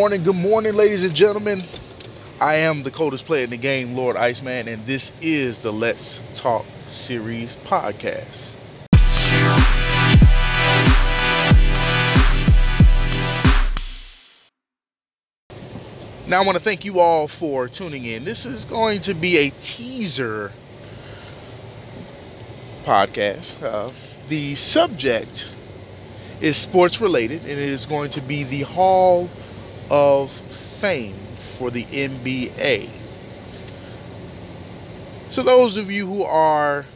Good morning, good morning, ladies and gentlemen. I am the coldest player in the game, Lord Iceman, and this is the Let's Talk Series podcast. Now, I want to thank you all for tuning in. This is going to be a teaser podcast. Uh, the subject is sports related, and it is going to be the Hall of Fame for the NBA. So, those of you who are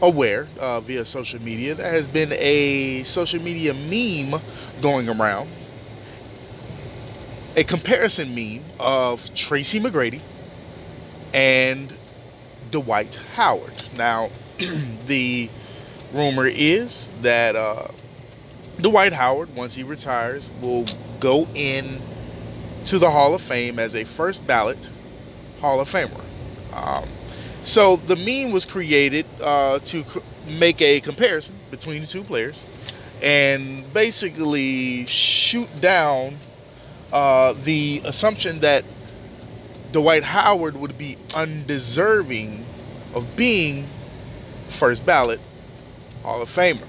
aware uh, via social media, there has been a social media meme going around, a comparison meme of Tracy McGrady and Dwight Howard. Now, the rumor is that uh, Dwight Howard, once he retires, will go in to the Hall of Fame as a first ballot Hall of Famer. Um, so the meme was created uh, to make a comparison between the two players and basically shoot down uh, the assumption that Dwight Howard would be undeserving of being first ballot Hall of Famer.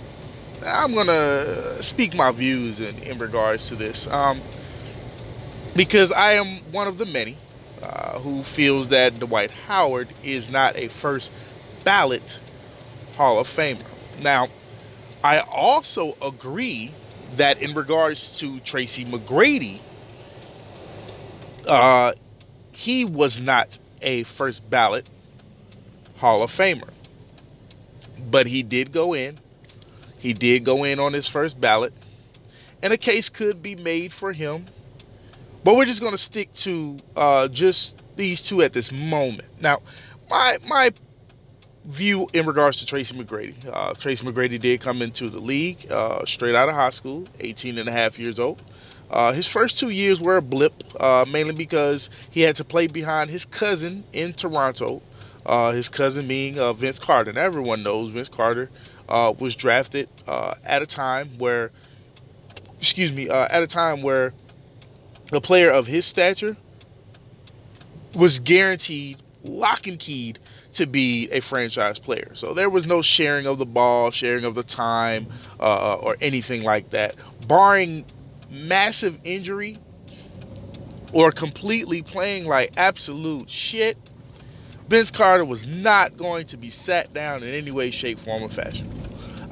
I'm gonna speak my views in, in regards to this um, because I am one of the many uh, who feels that Dwight Howard is not a first ballot Hall of Famer. Now, I also agree that in regards to Tracy McGrady, uh, he was not a first ballot Hall of Famer, but he did go in he did go in on his first ballot, and a case could be made for him. But we're just going to stick to uh, just these two at this moment. Now, my my view in regards to Tracy McGrady. Uh, Tracy McGrady did come into the league uh, straight out of high school, 18 and a half years old. Uh, his first two years were a blip, uh, mainly because he had to play behind his cousin in Toronto. Uh, his cousin being uh, Vince Carter. Everyone knows Vince Carter uh, was drafted uh, at a time where, excuse me, uh, at a time where a player of his stature was guaranteed, lock and keyed, to be a franchise player. So there was no sharing of the ball, sharing of the time, uh, or anything like that, barring massive injury or completely playing like absolute shit Vince Carter was not going to be sat down in any way, shape, form, or fashion.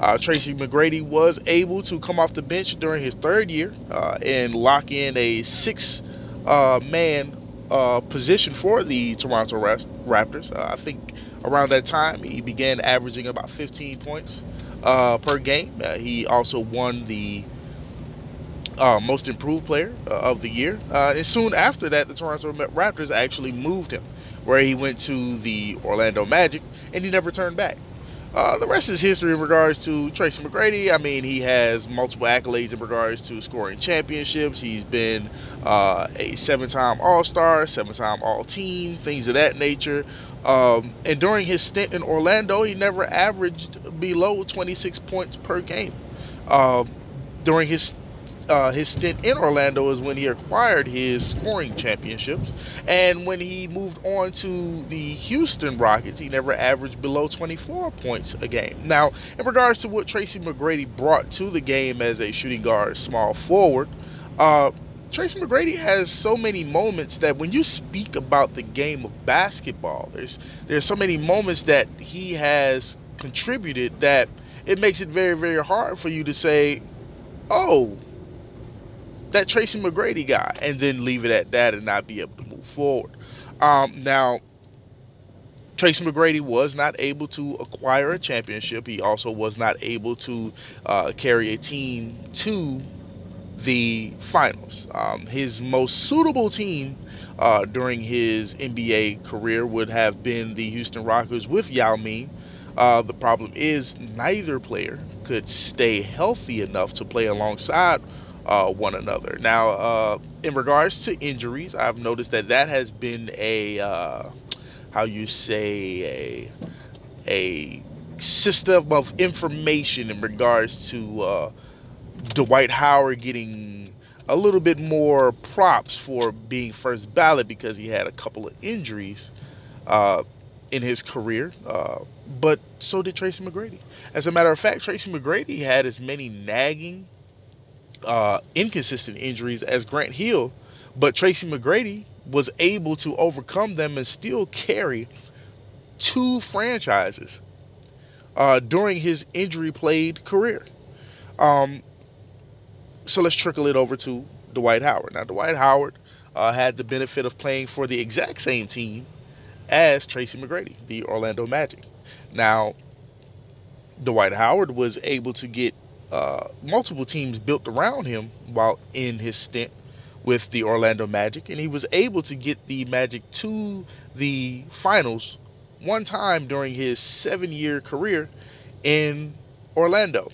Uh, Tracy McGrady was able to come off the bench during his third year uh, and lock in a six uh, man uh, position for the Toronto Raptors. Uh, I think around that time he began averaging about 15 points uh, per game. he also won the most improved player of the year. and soon after that, the Toronto Raptors actually moved him where he went to the Orlando Magic and he never turned back. Uh, the rest is history in regards to Tracy McGrady. I mean, he has multiple accolades in regards to scoring championships. He's been uh, a seven time All Star, seven time All Team, things of that nature. Um, and during his stint in Orlando, he never averaged below 26 points per game. Uh, during his uh, his stint in Orlando is when he acquired his scoring championships. And when he moved on to the Houston Rockets, he never averaged below 24 points a game. Now, in regards to what Tracy McGrady brought to the game as a shooting guard, small forward, uh, Tracy McGrady has so many moments that when you speak about the game of basketball, there's there's so many moments that he has contributed that it makes it very very hard for you to say, "Oh, that Tracy McGrady guy and then leave it at that and not be able to move forward. Um, now, Tracy McGrady was not able to acquire a championship. He also was not able to uh, carry a team to the finals. Um, his most suitable team uh, during his NBA career would have been the Houston Rockets with Yao Ming. Uh, the problem is neither player could stay healthy enough to play alongside uh, one another. Now, uh, in regards to injuries, I've noticed that that has been a uh, how you say a a system of information in regards to uh, Dwight Howard getting a little bit more props for being first ballot because he had a couple of injuries uh, in his career. Uh, but so did Tracy McGrady. As a matter of fact, Tracy McGrady had as many nagging, uh, inconsistent injuries as Grant Hill, but Tracy McGrady was able to overcome them and still carry two franchises uh, during his injury played career. Um, so let's trickle it over to Dwight Howard. Now, Dwight Howard uh, had the benefit of playing for the exact same team as Tracy McGrady, the Orlando Magic. Now, Dwight Howard was able to get uh, multiple teams built around him while in his stint with the Orlando Magic, and he was able to get the Magic to the finals one time during his seven year career in Orlando.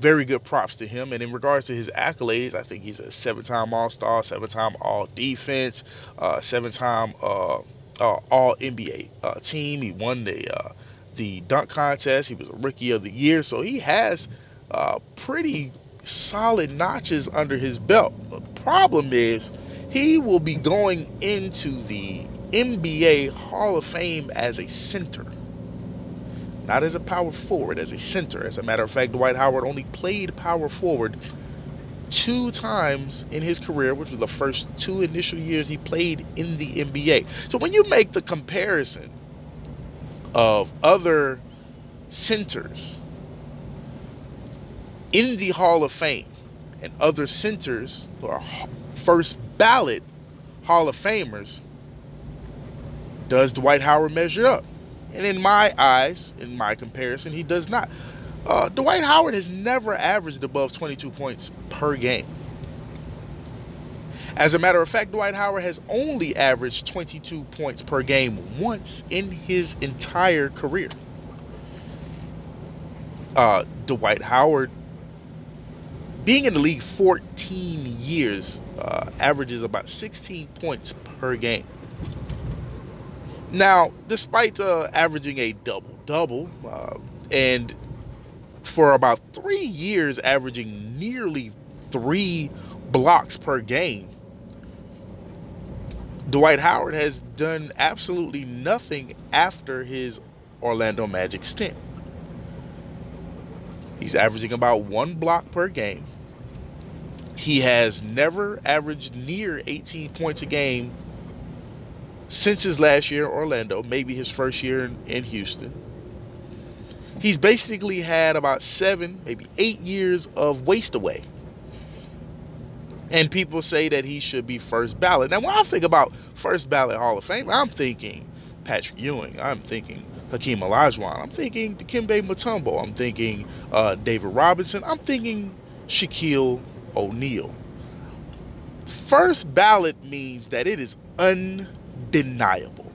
Very good props to him. And in regards to his accolades, I think he's a seven time All Star, seven time All Defense, uh, seven time uh, uh, All NBA uh, team. He won the uh, the dunk contest. He was a Rookie of the Year. So he has uh, pretty solid notches under his belt. The problem is he will be going into the NBA Hall of Fame as a center. Not as a power forward, as a center. As a matter of fact, Dwight Howard only played power forward two times in his career, which was the first two initial years he played in the NBA. So when you make the comparison of other centers in the Hall of Fame and other centers who are first ballot Hall of Famers, does Dwight Howard measure up? And in my eyes, in my comparison, he does not. Uh, Dwight Howard has never averaged above 22 points per game. As a matter of fact, Dwight Howard has only averaged 22 points per game once in his entire career. Uh, Dwight Howard, being in the league 14 years, uh, averages about 16 points per game. Now, despite uh, averaging a double double uh, and for about three years averaging nearly three blocks per game, Dwight Howard has done absolutely nothing after his Orlando Magic stint. He's averaging about one block per game. He has never averaged near 18 points a game since his last year in Orlando, maybe his first year in, in Houston. He's basically had about seven, maybe eight years of waste away. And people say that he should be first ballot. Now, when I think about first ballot Hall of Fame, I'm thinking Patrick Ewing. I'm thinking Hakeem Olajuwon. I'm thinking Dikembe Mutombo. I'm thinking uh, David Robinson. I'm thinking Shaquille O'Neal. First ballot means that it is undeniable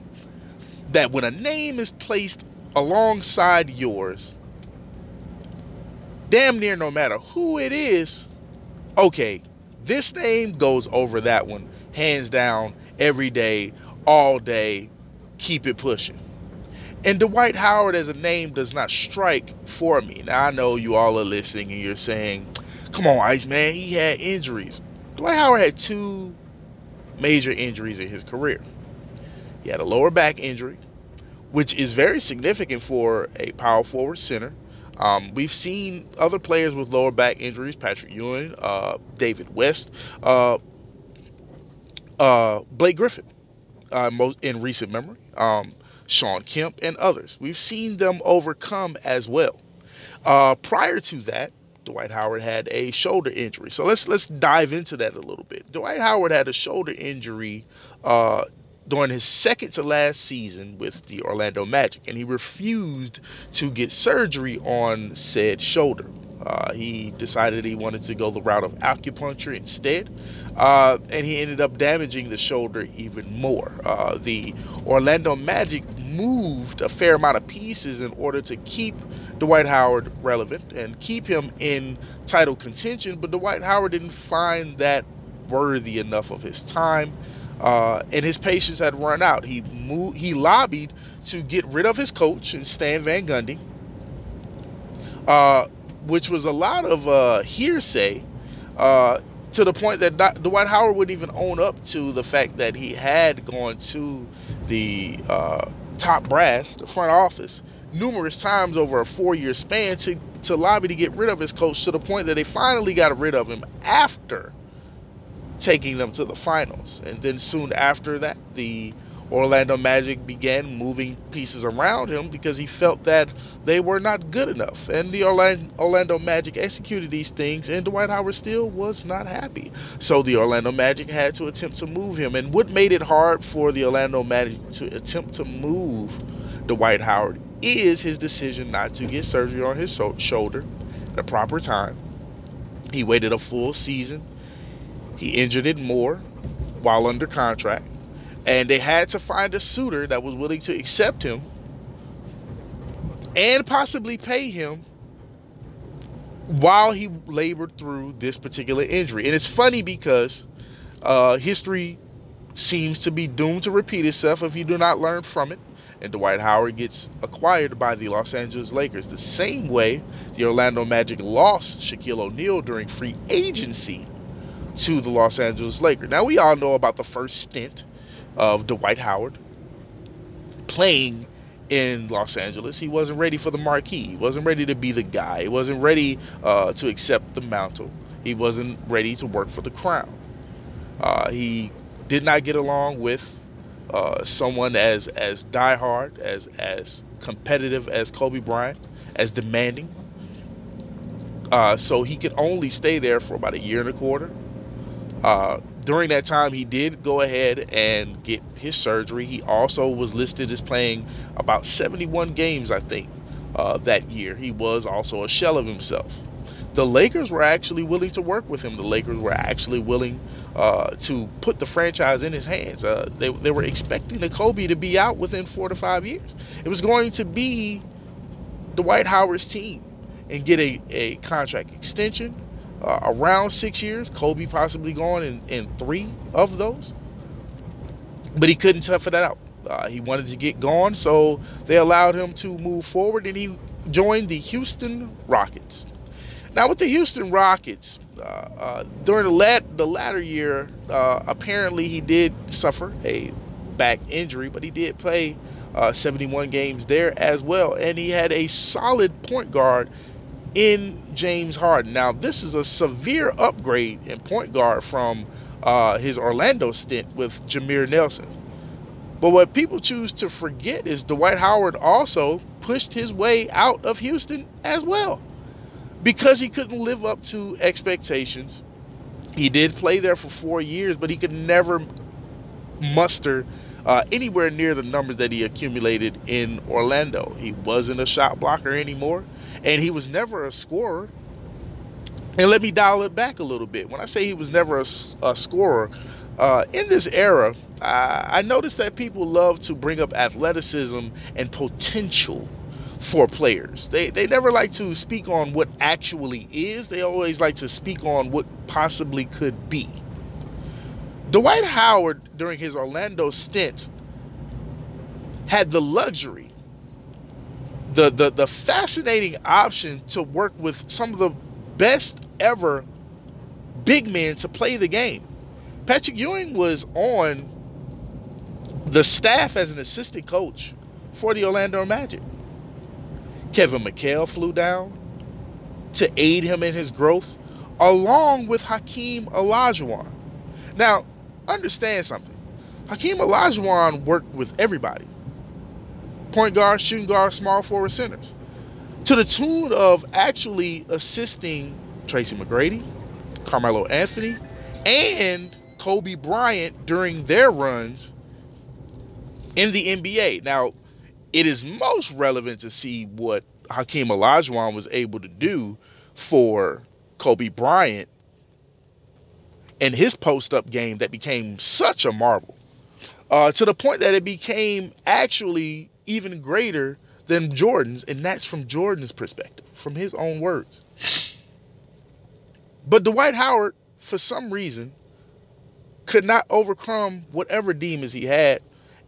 that when a name is placed alongside yours, damn near no matter who it is, okay, this name goes over that one hands down every day, all day, keep it pushing. And Dwight Howard as a name does not strike for me. Now I know you all are listening and you're saying, come on, Ice Man, he had injuries. Dwight Howard had two major injuries in his career. He had a lower back injury, which is very significant for a power forward center. Um, we've seen other players with lower back injuries, Patrick Ewing, uh, David West, uh, uh, Blake Griffin, uh, most in recent memory, um, Shawn Kemp, and others. We've seen them overcome as well. Uh, prior to that, Dwight Howard had a shoulder injury. So let's let's dive into that a little bit. Dwight Howard had a shoulder injury uh, during his second to last season with the Orlando Magic, and he refused to get surgery on said shoulder. Uh, he decided he wanted to go the route of acupuncture instead, uh, and he ended up damaging the shoulder even more. Uh, the Orlando Magic moved a fair amount of pieces in order to keep Dwight Howard relevant and keep him in title contention, but Dwight Howard didn't find that worthy enough of his time uh, and his patience had run out. He moved, he lobbied to get rid of his coach and Stan Van Gundy, uh, which was a lot of uh, hearsay. Uh, to the point that Dwight Howard wouldn't even own up to the fact that he had gone to the uh, top brass, the front office, numerous times over a four-year span to to lobby to get rid of his coach to the point that they finally got rid of him after taking them to the finals. And then soon after that, the Orlando Magic began moving pieces around him because he felt that they were not good enough. And the Orlando Magic executed these things, and Dwight Howard still was not happy. So the Orlando Magic had to attempt to move him. And what made it hard for the Orlando Magic to attempt to move Dwight Howard is his decision not to get surgery on his shoulder at the proper time. He waited a full season. He injured it more while under contract and they had to find a suitor that was willing to accept him and possibly pay him while he labored through this particular injury. And it's funny because uh, history seems to be doomed to repeat itself if you do not learn from it. And Dwight Howard gets acquired by the Los Angeles Lakers the same way the Orlando Magic lost Shaquille O'Neal during free agency to the Los Angeles Lakers. Now, we all know about the first stint of Dwight Howard playing in Los Angeles. He wasn't ready for the marquee. He wasn't ready to be the guy. He wasn't ready uh, to accept the mantle. He wasn't ready to work for the crown. Uh, he did not get along with uh, someone as as diehard, as as competitive as Kobe Bryant, as demanding. Uh, so he could only stay there for about a year and a quarter. During that time, he did go ahead and get his surgery. He also was listed as playing about 71 games, I think, uh, that year. He was also a shell of himself. The Lakers were actually willing to work with him. The Lakers were actually willing uh, to put the franchise in his hands. Uh, they, they were expecting the Kobe to be out within four to five years. It was going to be Dwight Howard's team and get a, a contract extension uh, around six years. Kobe possibly gone in, in three of those. But he couldn't tough it out. Uh, he wanted to get gone, so they allowed him to move forward, and he joined the Houston Rockets. Now, with the Houston Rockets, uh, uh, during the, lat- the latter year, uh, apparently he did suffer a back injury, but he did play uh, 71 games there as well, and he had a solid point guard in James Harden. Now, this is a severe upgrade in point guard from uh, his Orlando stint with Jameer Nelson. But what people choose to forget is Dwight Howard also pushed his way out of Houston as well because he couldn't live up to expectations. He did play there for four years, but he could never muster uh, anywhere near the numbers that he accumulated in Orlando. He wasn't a shot blocker anymore, and he was never a scorer. And let me dial it back a little bit. When I say he was never a, a scorer, uh, in this era, uh, I noticed that people love to bring up athleticism and potential for players. They, they never like to speak on what actually is, they always like to speak on what possibly could be. Dwight Howard, during his Orlando stint, had the luxury, the, the, the fascinating option to work with some of the best ever big men to play the game. Patrick Ewing was on the staff as an assistant coach for the Orlando Magic. Kevin McHale flew down to aid him in his growth, along with Hakeem Olajuwon. Now, understand something. Hakeem Olajuwon worked with everybody. Point guard, shooting guard, small forward centers. To the tune of actually assisting Tracy McGrady, Carmelo Anthony, and Kobe Bryant during their runs in the NBA. Now, it is most relevant to see what Hakeem Olajuwon was able to do for Kobe Bryant and his post up game that became such a marvel uh, to the point that it became actually even greater than Jordan's, and that's from Jordan's perspective, from his own words. But Dwight Howard, for some reason, could not overcome whatever demons he had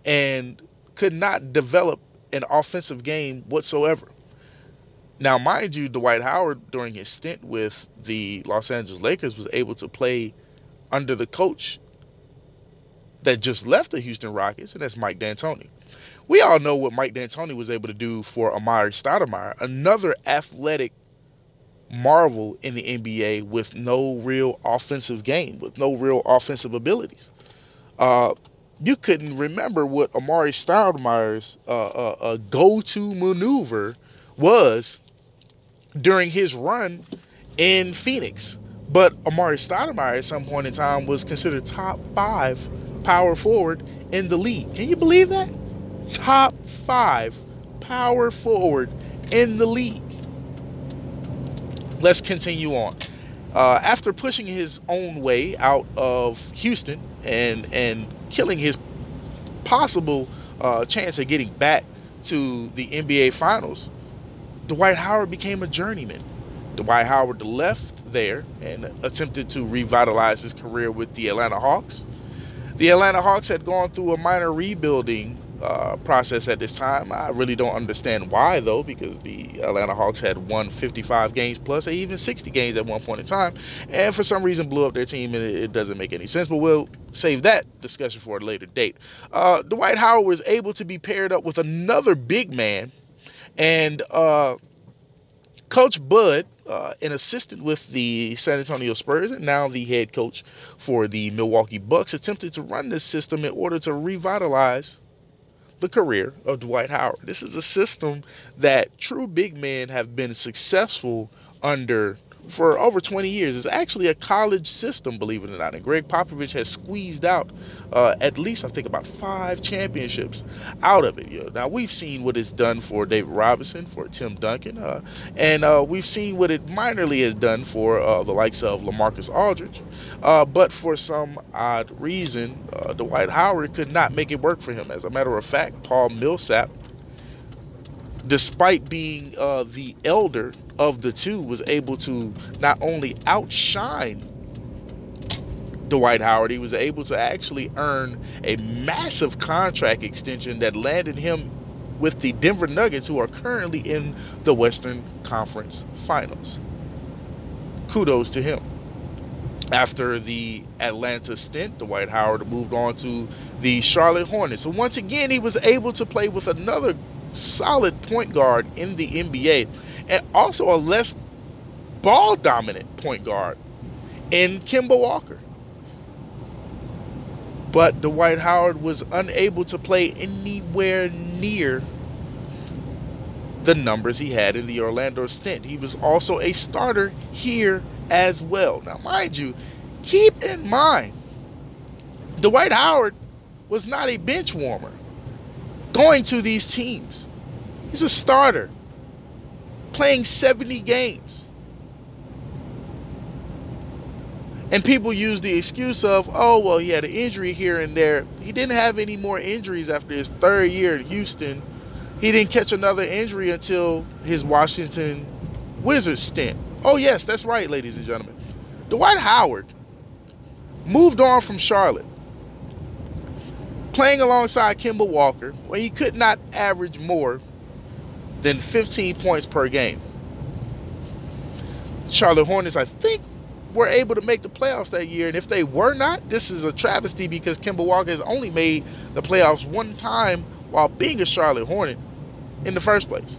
and could not develop an offensive game whatsoever. Now, mind you, Dwight Howard, during his stint with the Los Angeles Lakers, was able to play under the coach that just left the Houston Rockets, and that's Mike D'Antoni. We all know what Mike D'Antoni was able to do for Amar'e Stoudemire, another athletic marvel in the NBA with no real offensive game, with no real offensive abilities. Uh, you couldn't remember what Amar'e Stoudemire's uh, uh, uh go-to maneuver was during his run in Phoenix. But Amar'e Stoudemire at some point in time was considered top five power forward in the league. Can you believe that? Top five power forward in the league. Let's continue on. Uh, after pushing his own way out of Houston and and killing his possible uh, chance of getting back to the NBA Finals, Dwight Howard became a journeyman. Dwight Howard left there and attempted to revitalize his career with the Atlanta Hawks. The Atlanta Hawks had gone through a minor rebuilding uh, process at this time. I really don't understand why, though, because the Atlanta Hawks had won 55 games plus, or even 60 games at one point in time, and for some reason blew up their team, and it, doesn't make any sense. But we'll save that discussion for a later date. Uh, Dwight Howard was able to be paired up with another big man, and uh, Coach Bud, uh, an assistant with the San Antonio Spurs and now the head coach for the Milwaukee Bucks, attempted to run this system in order to revitalize the career of Dwight Howard. This is a system that true big men have been successful under for over 20 years. It's actually a college system, believe it or not. And Gregg Popovich has squeezed out uh, at least, I think, about five championships out of it. You know, now, we've seen what it's done for David Robinson, for Tim Duncan, uh, and uh, we've seen what it minorly has done for uh, the likes of LaMarcus Aldridge. Uh, but for some odd reason, uh, Dwight Howard could not make it work for him. As a matter of fact, Paul Millsap despite being uh, the elder of the two, was able to not only outshine Dwight Howard, he was able to actually earn a massive contract extension that landed him with the Denver Nuggets, who are currently in the Western Conference Finals. Kudos to him. After the Atlanta stint, Dwight Howard moved on to the Charlotte Hornets. So once again, he was able to play with another solid point guard in the NBA and also a less ball dominant point guard in Kemba Walker. But Dwight Howard was unable to play anywhere near the numbers he had in the Orlando stint. He was also a starter here as well. Now, mind you, keep in mind, Dwight Howard was not a bench warmer going to these teams. He's a starter playing 70 games. And people use the excuse of, oh, well, he had an injury here and there. He didn't have any more injuries after his third year in Houston. He didn't catch another injury until his Washington Wizards stint. Oh, yes, that's right, ladies and gentlemen. Dwight Howard moved on from Charlotte playing alongside Kemba Walker, where he could not average more than 15 points per game. Charlotte Hornets, I think, were able to make the playoffs that year. And if they were not, this is a travesty because Kemba Walker has only made the playoffs one time while being a Charlotte Hornet in the first place.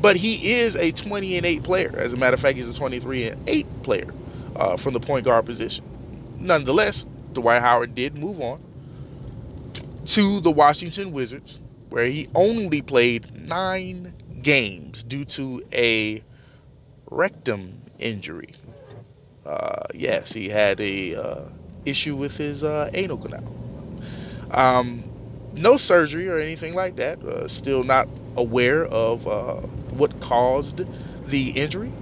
But he is a 20 and 8 player. As a matter of fact, he's a 23 and 8 player uh, from the point guard position. Nonetheless, Dwight Howard did move on to the Washington Wizards, where he only played nine games due to a rectum injury. Uh, yes, he had a uh, issue with his uh, anal canal. Um, no surgery or anything like that. Uh, still not aware of uh, what caused the injury.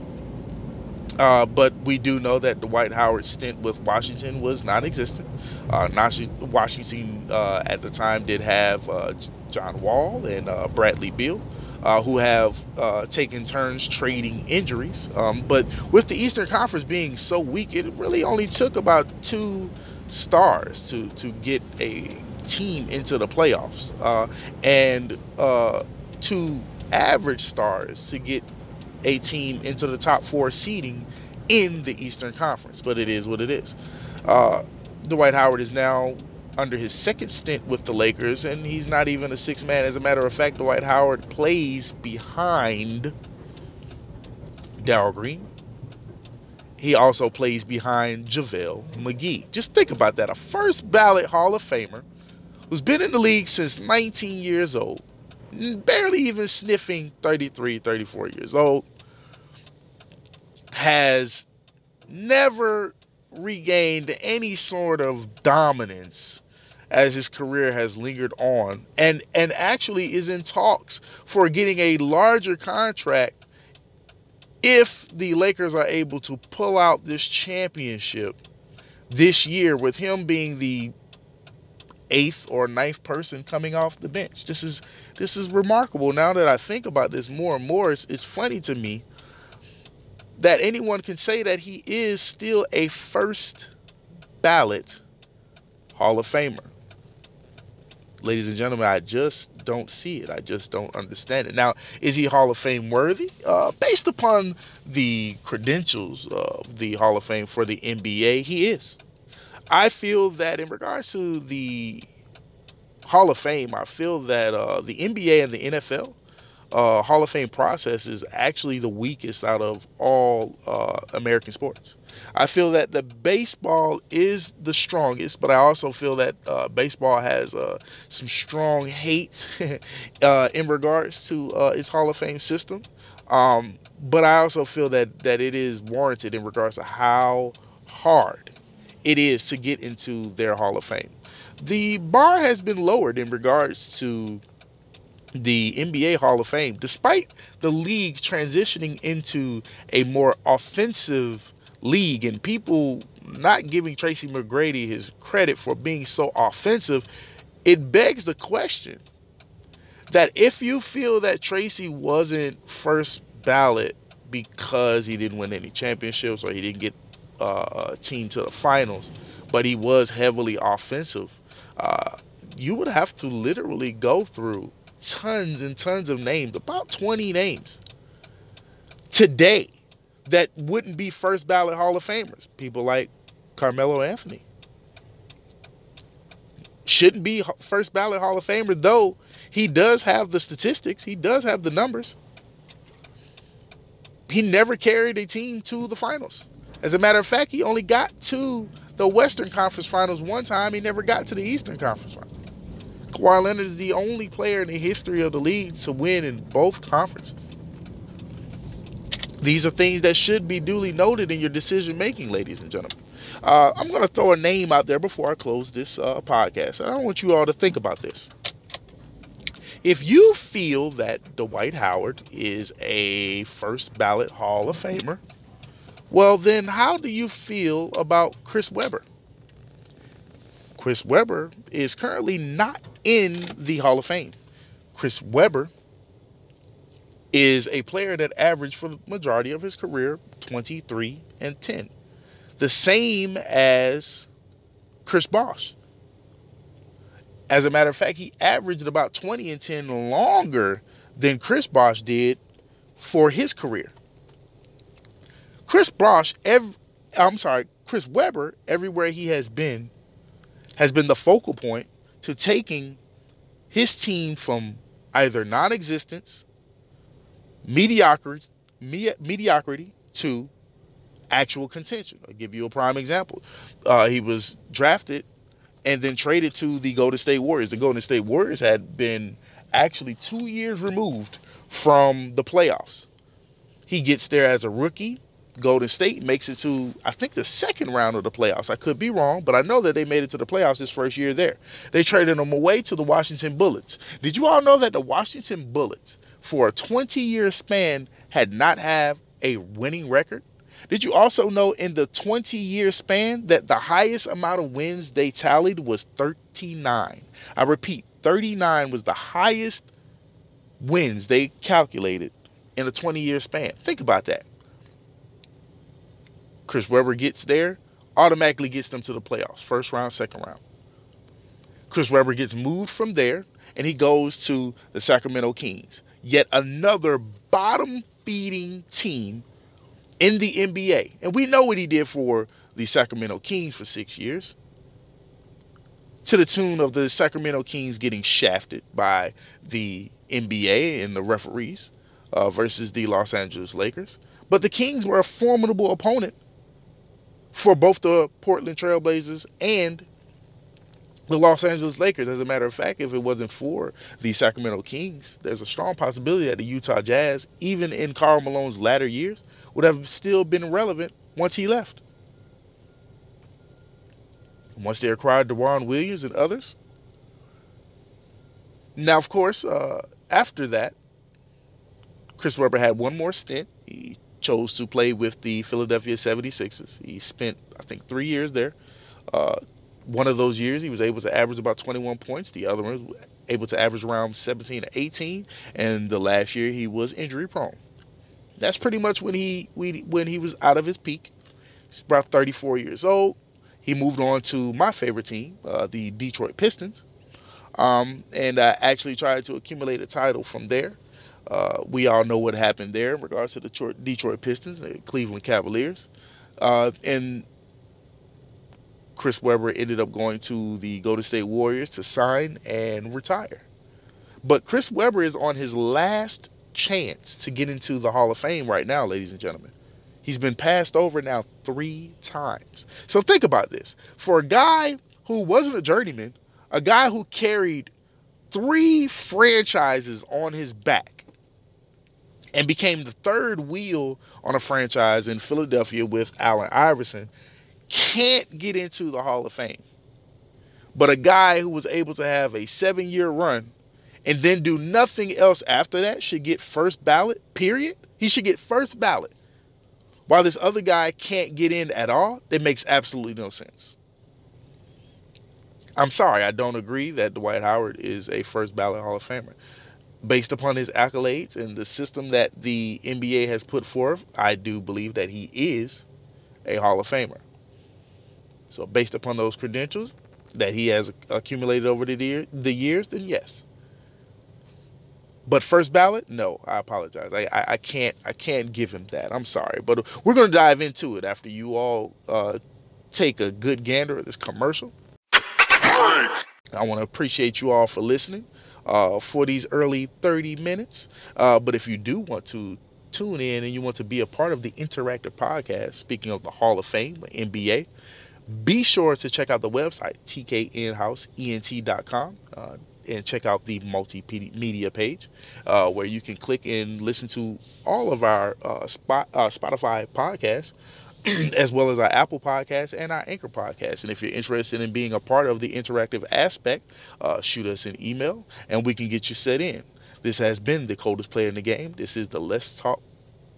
Uh, but we do know that Dwight Howard's stint with Washington was non-existent. Uh, Washington uh, at the time did have uh, John Wall and uh, Bradley Beal, uh, who have taken turns trading injuries. Um, but with the Eastern Conference being so weak, it really only took about two stars to to get a team into the playoffs, and two average stars to get a team into the top four seeding in the Eastern Conference. But it is what it is. Uh, Dwight Howard is now under his second stint with the Lakers, and he's not even a six man. As a matter of fact, Dwight Howard plays behind Daryl Green. He also plays behind JaVale McGee. Just think about that. A first ballot Hall of Famer who's been in the league since 19 years old, barely even sniffing 33, 34 years old, has never regained any sort of dominance as his career has lingered on and and actually is in talks for getting a larger contract if the Lakers are able to pull out this championship this year with him being the eighth or ninth person coming off the bench. This is this is remarkable. Now that I think about this more and more, it's, it's funny to me that anyone can say that he is still a first ballot Hall of Famer. Ladies and gentlemen, I just don't see it. I just don't understand it. Now, is he Hall of Fame worthy? Uh, based upon the credentials of the Hall of Fame for the NBA, he is. I feel that in regards to the Hall of Fame, I feel that uh, the NBA and the NFL uh, Hall of Fame process is actually the weakest out of all uh, American sports. I feel that the baseball is the strongest, but I also feel that uh, baseball has uh, some strong hate uh, in regards to uh, its Hall of Fame system. Um, but I also feel that that it is warranted in regards to how hard it is to get into their Hall of Fame. The bar has been lowered in regards to the NBA Hall of Fame, despite the league transitioning into a more offensive league and people not giving Tracy McGrady his credit for being so offensive, it begs the question that if you feel that Tracy wasn't first ballot because he didn't win any championships or he didn't get uh, team to the finals, but he was heavily offensive, uh, you would have to literally go through tons and tons of names, about 20 names today that wouldn't be first ballot Hall of Famers. People like Carmelo Anthony. Shouldn't be first ballot Hall of Famer, though he does have the statistics, he does have the numbers. He never carried a team to the finals. As a matter of fact, he only got to the Western Conference Finals one time. He never got to the Eastern Conference Finals. Kawhi Leonard is the only player in the history of the league to win in both conferences. These are things that should be duly noted in your decision making, ladies and gentlemen. Uh, I'm going to throw a name out there before I close this uh, podcast. And I want you all to think about this. If you feel that Dwight Howard is a first ballot Hall of Famer, well, then how do you feel about Chris Webber? Chris Webber is currently not in the Hall of Fame. Chris Webber is a player that averaged for the majority of his career 23 and 10. The same as Chris Bosh. As a matter of fact, he averaged about 20 and 10 longer than Chris Bosh did for his career. Chris Bosh, every, I'm sorry, Chris Webber, everywhere he has been, has been the focal point to taking his team from either non existence, mediocrity, me- mediocrity to actual contention. I'll give you a prime example. Uh, he was drafted and then traded to the Golden State Warriors. The Golden State Warriors had been actually two years removed from the playoffs. He gets there as a rookie Golden State makes it to, I think, the second round of the playoffs. I could be wrong, but I know that they made it to the playoffs his first year there. They traded him away to the Washington Bullets. Did you all know that the Washington Bullets, for a 20 year span, had not have a winning record? Did you also know in the 20 year span that the highest amount of wins they tallied was 39? I repeat, 39 was the highest wins they calculated in a 20 year span. Think about that. Chris Webber gets there, automatically gets them to the playoffs, first round, second round. Chris Webber gets moved from there and he goes to the Sacramento Kings. Yet another bottom feeding team in the NBA. And we know what he did for the Sacramento Kings for six years. To the tune of the Sacramento Kings getting shafted by the NBA and the referees uh, versus the Los Angeles Lakers. But the Kings were a formidable opponent for both the Portland Trailblazers and the Los Angeles Lakers. As a matter of fact, if it wasn't for the Sacramento Kings, there's a strong possibility that the Utah Jazz, even in Karl Malone's latter years, would have still been relevant once he left. Once they acquired Deron Williams and others. Now, of course, uh, after that, Chris Webber had one more stint. He chose to play with the Philadelphia 76ers. He spent, I think, three years there. Uh, one of those years, he was able to average about 21 points. The other one was able to average around 17 to 18. And the last year, he was injury prone. That's pretty much when he when he was out of his peak. He's about 34 years old. He moved on to my favorite team, uh, the Detroit Pistons, um, and I actually tried to accumulate a title from there. Uh, we all know what happened there in regards to the Detroit Pistons, the Cleveland Cavaliers, uh, and Chris Webber ended up going to the Golden State Warriors to sign and retire. But Chris Webber is on his last chance to get into the Hall of Fame right now, ladies and gentlemen. He's been passed over now three times. So think about this. For a guy who wasn't a journeyman, a guy who carried three franchises on his back and became the third wheel on a franchise in Philadelphia with Allen Iverson, can't get into the Hall of Fame. But a guy who was able to have a seven year run and then do nothing else after that should get first ballot, period. He should get first ballot. While this other guy can't get in at all, it makes absolutely no sense. I'm sorry, I don't agree that Dwight Howard is a first ballot Hall of Famer. Based upon his accolades and the system that the NBA has put forth, I do believe that he is a Hall of Famer. So, based upon those credentials that he has accumulated over the, year, the years, then yes. But first ballot, no, I apologize. I, I, I, can't I can't give him that. I'm sorry, but we're going to dive into it after you all uh, take a good gander at this commercial. I want to appreciate you all for listening uh, for these early 30 minutes. Uh, but if you do want to tune in and you want to be a part of the interactive podcast, speaking of the Hall of Fame, NBA, be sure to check out the website, tknhouseent.com. Uh, and check out the multimedia page uh, where you can click and listen to all of our uh, uh, Spotify podcasts as well as our Apple podcast and our Anchor podcast. And if you're interested in being a part of the interactive aspect, uh, shoot us an email and we can get you set in. This has been the coldest player in the game. This is the Let's Talk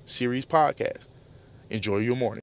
series podcast. Enjoy your morning.